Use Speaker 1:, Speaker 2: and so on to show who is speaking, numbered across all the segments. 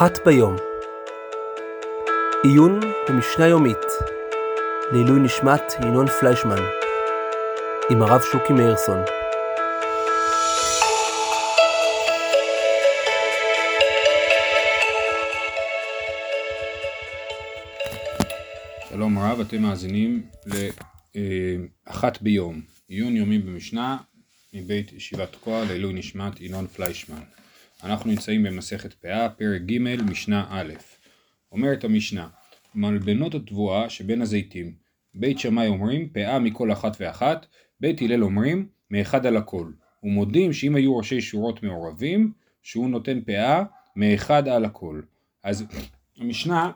Speaker 1: אחת ביום. עיון במשנה יומית. לעילוי נשמת ינון פליישמן. עם הרב שוקי מאירסון.
Speaker 2: שלום רב, אתם מאזינים לאחת ביום, עיון יומי במשנה מבית ישיבת תקוע לעילוי נשמת ינון פליישמן. אנחנו נמצאים במסכת פאה, פרק ג', משנה א'. אומרת המשנה, מלבנות התבואה שבין הזיתים. בית שמאי אומרים פאה מכל אחת ואחת, בית הלל אומרים מאחד על הכל. ומודים שאם היו ראשי שורות מעורבים, שהוא נותן פאה מאחד על הכל. אז המשנה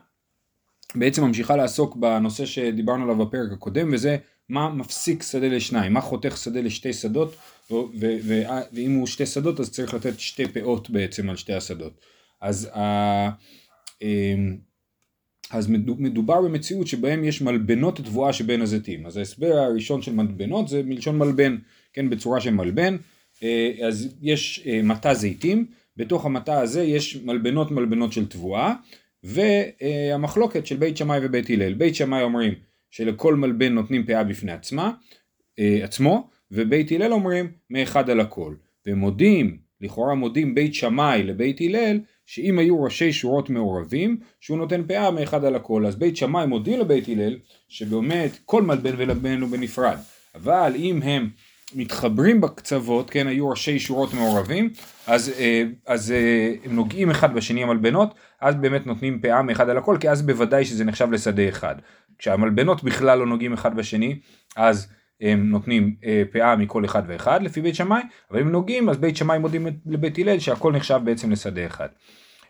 Speaker 2: בעצם ממשיכה לעסוק בנושא שדיברנו עליו בפרק הקודם, וזה מה מפסיק שדה לשניים, מה חותך שדה לשתי שדות, ואם הוא שתי שדות אז צריך לתת שתי פאות בעצם על שתי השדות. אז, ה- אמ, אז מדובר במציאות שבהם יש מלבנות תבואה שבין הזיתים. אז ההסבר הראשון של מלבנות זה מלשון מלבן, כן, בצורה של מלבן. אה, אז יש אה, מטע זיתים, בתוך המטע הזה יש מלבנות מלבנות של תבואה, והמחלוקת של בית שמאי ובית הלל. בית שמאי אומרים שלכל מלבן נותנים פאה בפני עצמה, אה, עצמו, ובית הלל אומרים מאחד על הכל. ומודים, לכאורה מודים בית שמאי לבית הלל, שאם היו ראשי שורות מעורבים, שהוא נותן פאה מאחד על הכל. אז בית שמאי מודים לבית הלל, שבאמת כל מלבן ולבן הוא בנפרד. אבל אם הם מתחברים בקצוות, כן, היו ראשי שורות מעורבים, אז, אה, אז אה, הם נוגעים אחד בשני המלבנות, אז באמת נותנים פאה מאחד על הכל, כי אז בוודאי שזה נחשב לשדה אחד. כשהמלבנות בכלל לא נוגעים אחד בשני, אז הם נותנים אה, פאה מכל אחד ואחד לפי בית שמאי, אבל אם נוגעים אז בית שמאי מודים לבית הלל שהכל נחשב בעצם לשדה אחד.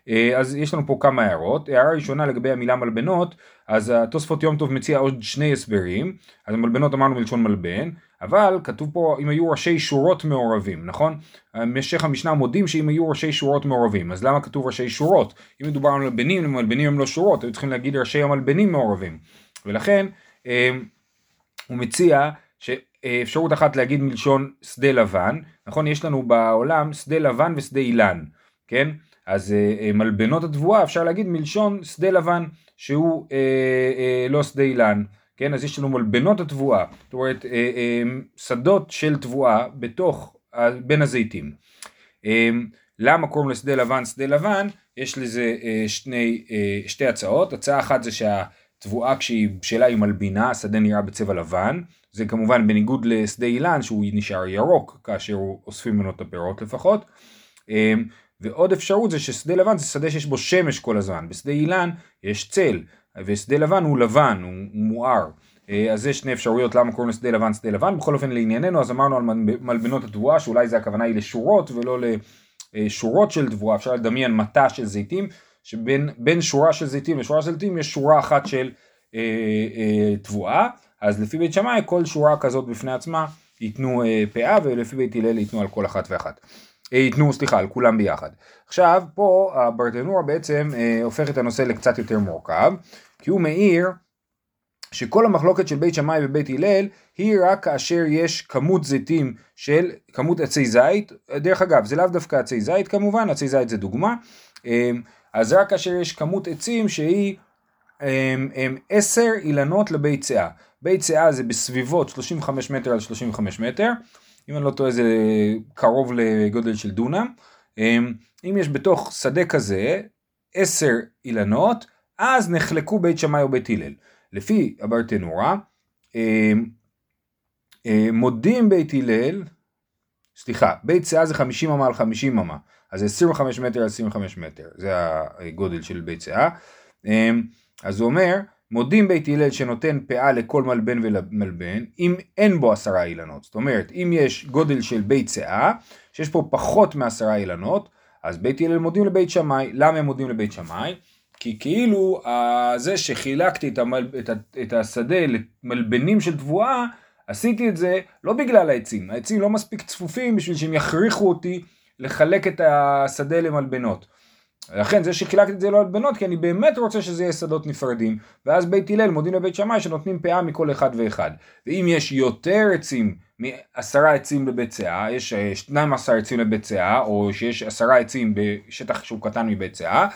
Speaker 2: אה, אז יש לנו פה כמה הערות, הערה ראשונה לגבי המילה מלבנות, אז התוספות יום טוב מציע עוד שני הסברים, אז מלבנות אמרנו מלשון מלבן, אבל כתוב פה אם היו ראשי שורות מעורבים, נכון? במשך המשנה מודים שאם היו ראשי שורות מעורבים, אז למה כתוב ראשי שורות? אם מדובר על מלבנים, מלבנים הם לא שורות, היו צריכים להגיד ראשי המלבנים מעורבים, ולכן אה, הוא מציע שאפשרות אחת להגיד מלשון שדה לבן, נכון? יש לנו בעולם שדה לבן ושדה אילן, כן? אז אה, מלבנות התבואה אפשר להגיד מלשון שדה לבן שהוא אה, אה, לא שדה אילן, כן? אז יש לנו מלבנות התבואה, זאת אומרת אה, אה, שדות של תבואה בתוך, אה, בין הזיתים. אה, למה קוראים לשדה לבן שדה לבן? יש לזה אה, שני, אה, שתי הצעות, הצעה אחת זה שהתבואה כשהיא בשלה היא מלבינה, השדה נראה בצבע לבן, זה כמובן בניגוד לשדה אילן שהוא נשאר ירוק כאשר אוספים ממנו את הפירות לפחות. ועוד אפשרות זה ששדה לבן זה שדה שיש בו שמש כל הזמן, בשדה אילן יש צל, ושדה לבן הוא לבן, הוא מואר. אז זה שני אפשרויות למה קוראים לשדה לבן שדה לבן, בכל אופן לענייננו אז אמרנו על מלבנות התבואה שאולי זה הכוונה היא לשורות ולא לשורות של תבואה, אפשר לדמיין מטע של זיתים, שבין שורה של זיתים לשורה של זיתים יש שורה אחת של אה, אה, תבואה, אז לפי בית שמאי כל שורה כזאת בפני עצמה ייתנו אה, פאה ולפי בית הלל ייתנו על כל אחת ואחת. אה, ייתנו סליחה על כולם ביחד. עכשיו פה הברטנורה בעצם אה, הופך את הנושא לקצת יותר מורכב כי הוא מעיר שכל המחלוקת של בית שמאי ובית הלל היא רק כאשר יש כמות זיתים של כמות עצי זית, דרך אגב זה לאו דווקא עצי זית כמובן, עצי זית זה דוגמה, אז רק כאשר יש כמות עצים שהיא הם, הם עשר אילנות לבית סאה. בית סאה זה בסביבות 35 מטר על 35 מטר, אם אני לא טועה זה קרוב לגודל של דונם. אם יש בתוך שדה כזה עשר אילנות, אז נחלקו בית שמאי או בית הלל. לפי הברטנורה, מודים בית הלל, סליחה, בית סאה זה 50 אמה על 50 אמה, אז זה 25 מטר על 25 מטר, זה הגודל של בית סאה. אז הוא אומר, מודים בית הלל שנותן פאה לכל מלבן ומלבן, אם אין בו עשרה אילנות. זאת אומרת, אם יש גודל של בית שאה, שיש פה פחות מעשרה אילנות, אז בית הלל מודים לבית שמאי. למה הם מודים לבית שמאי? כי כאילו זה שחילקתי את, המל... את, ה... את השדה למלבנים של תבואה, עשיתי את זה לא בגלל העצים. העצים לא מספיק צפופים בשביל שהם יכריחו אותי לחלק את השדה למלבנות. לכן זה שחילקתי את זה לא לבנות כי אני באמת רוצה שזה יהיה שדות נפרדים ואז בית הלל מודים לבית שמאי שנותנים פאה מכל אחד ואחד ואם יש יותר עצים מעשרה עצים בבית סאה יש 12 עצים לבית סאה או שיש עשרה עצים בשטח שהוא קטן מבית סאה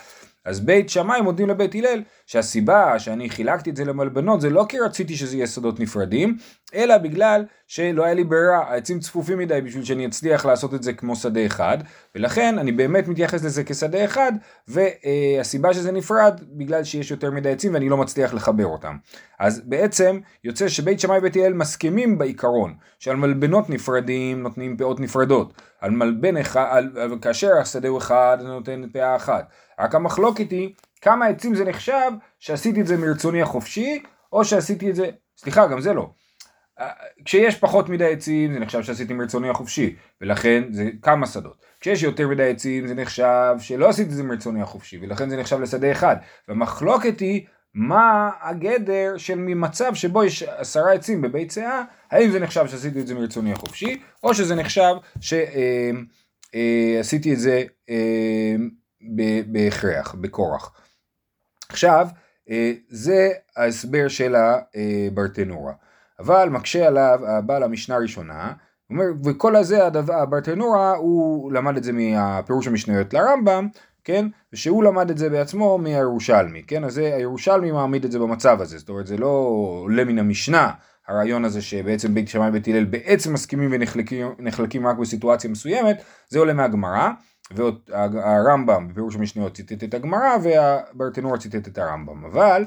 Speaker 2: אז בית שמאי מודים לבית הלל שהסיבה שאני חילקתי את זה למלבנות זה לא כי רציתי שזה יהיה שדות נפרדים, אלא בגלל שלא היה לי ברירה, העצים צפופים מדי בשביל שאני אצליח לעשות את זה כמו שדה אחד, ולכן אני באמת מתייחס לזה כשדה אחד, והסיבה שזה נפרד בגלל שיש יותר מדי עצים ואני לא מצליח לחבר אותם. אז בעצם יוצא שבית שמאי ובית הלל מסכימים בעיקרון שעל מלבנות נפרדים נותנים פאות נפרדות, על מלבן אחד, על, כאשר השדה הוא אחד זה נותן פאה אחת. רק המחלוקת היא כמה עצים זה נחשב שעשיתי את זה מרצוני החופשי, או שעשיתי את זה, סליחה, גם זה לא. כשיש פחות מדי עצים זה נחשב שעשיתי מרצוני החופשי, ולכן זה כמה שדות. כשיש יותר מדי עצים זה נחשב שלא עשיתי את זה מרצוני החופשי, ולכן זה נחשב לשדה אחד. והמחלוקת היא מה הגדר של ממצב שבו יש עשרה עצים בבית שאה, האם זה נחשב שעשיתי את זה מרצוני החופשי, או שזה נחשב שעשיתי אה, אה, את זה אה, בהכרח, בכורח. עכשיו, זה ההסבר של הברטנורה. אבל מקשה עליו הבעל המשנה הראשונה, אומר, וכל הזה, הברטנורה, הוא למד את זה מהפירוש המשניות לרמב"ם, כן? ושהוא למד את זה בעצמו מהירושלמי, כן? אז זה, הירושלמי מעמיד את זה במצב הזה, זאת אומרת זה לא עולה מן המשנה, הרעיון הזה שבעצם בית שמאי ובית הלל בעצם מסכימים ונחלקים רק בסיטואציה מסוימת, זה עולה מהגמרא. והרמב"ם בפירוש המשניות ציטט את הגמרא והברטנור ציטט את הרמב"ם אבל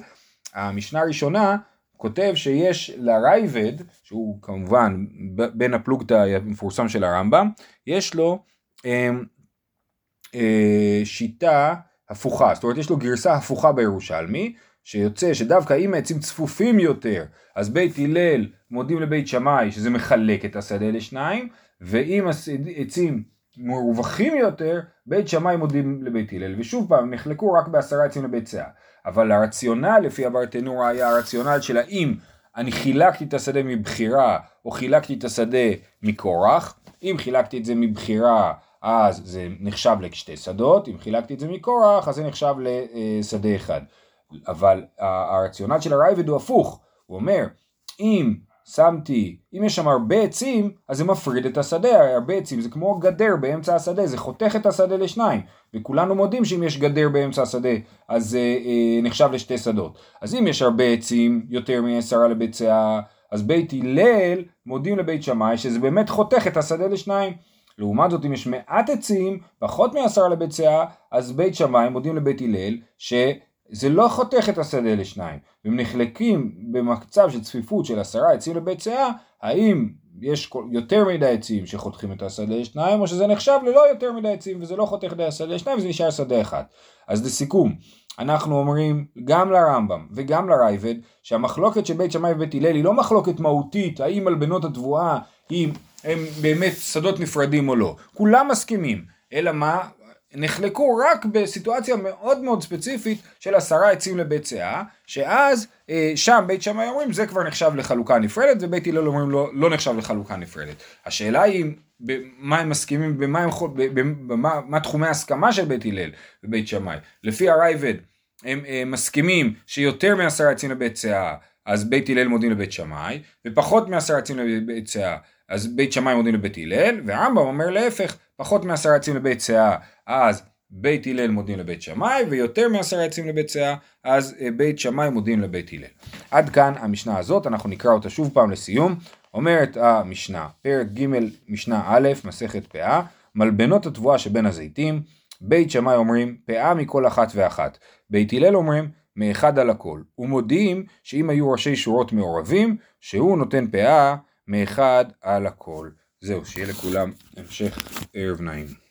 Speaker 2: המשנה הראשונה כותב שיש לרייבד שהוא כמובן בן הפלוגתא המפורסם של הרמב"ם יש לו אה, שיטה הפוכה זאת אומרת יש לו גרסה הפוכה בירושלמי שיוצא שדווקא אם העצים צפופים יותר אז בית הלל מודים לבית שמאי שזה מחלק את השדה לשניים ואם עצים מרווחים יותר, בית שמאי מודים לבית הלל, ושוב פעם, נחלקו רק בעשרה עצים לבית סאה. אבל הרציונל לפי הברטנורה היה הרציונל של האם אני חילקתי את השדה מבחירה, או חילקתי את השדה מכורח. אם חילקתי את זה מבחירה, אז זה נחשב לשתי שדות, אם חילקתי את זה מכורח, אז זה נחשב לשדה אחד. אבל הרציונל של הרייבד הוא הפוך, הוא אומר, אם שמתי, אם יש שם הרבה עצים, אז זה מפריד את השדה, הרבה עצים זה כמו גדר באמצע השדה, זה חותך את השדה לשניים, וכולנו מודים שאם יש גדר באמצע השדה, אז זה אה, אה, נחשב לשתי שדות. אז אם יש הרבה עצים, יותר מעשרה לבית שאה, אז בית הלל מודים לבית שמאי שזה באמת חותך את השדה לשניים. לעומת זאת אם יש מעט עצים, פחות מעשרה לבית שאה, אז בית שמאי מודים לבית הלל, ש... זה לא חותך את השדה לשניים. והם נחלקים במצב של צפיפות של עשרה עצים לבית שאה, האם יש יותר מדי עצים שחותכים את השדה לשניים, או שזה נחשב ללא יותר מדי עצים וזה לא חותך את השדה לשניים וזה נשאר שדה אחד. אז לסיכום, אנחנו אומרים גם לרמב"ם וגם לרייבד, שהמחלוקת של בית שמאי ובית הלל היא לא מחלוקת מהותית, האם מלבנות התבואה הם באמת שדות נפרדים או לא. כולם מסכימים. אלא מה? נחלקו רק בסיטואציה מאוד מאוד ספציפית של עשרה עצים לבית סאה, שאז אה, שם בית שמאי אומרים זה כבר נחשב לחלוקה נפרדת ובית הלל אומרים לא, לא נחשב לחלוקה נפרדת. השאלה היא במה הם מסכימים, במה, הם, במה, מה תחומי ההסכמה של בית הלל ובית שמאי. לפי הרייבד הם אה, מסכימים שיותר מעשרה עצים לבית סאה אז בית הלל מודים לבית שמאי ופחות מעשרה עצים לבית סאה אז בית שמאי מודים לבית הלל והרמב"ם אומר להפך פחות מעשרה עצים לבית סאה אז בית הלל מודים לבית שמאי, ויותר מעשרה עצים לבית סאה, אז אה, בית שמאי מודים לבית הלל. עד כאן המשנה הזאת, אנחנו נקרא אותה שוב פעם לסיום. אומרת המשנה, פרק ג' משנה א', מסכת פאה, מלבנות התבואה שבין הזיתים, בית שמאי אומרים פאה מכל אחת ואחת, בית הלל אומרים מאחד על הכל, ומודיעים שאם היו ראשי שורות מעורבים, שהוא נותן פאה מאחד על הכל. זהו, שיהיה לכולם המשך ערב נעים.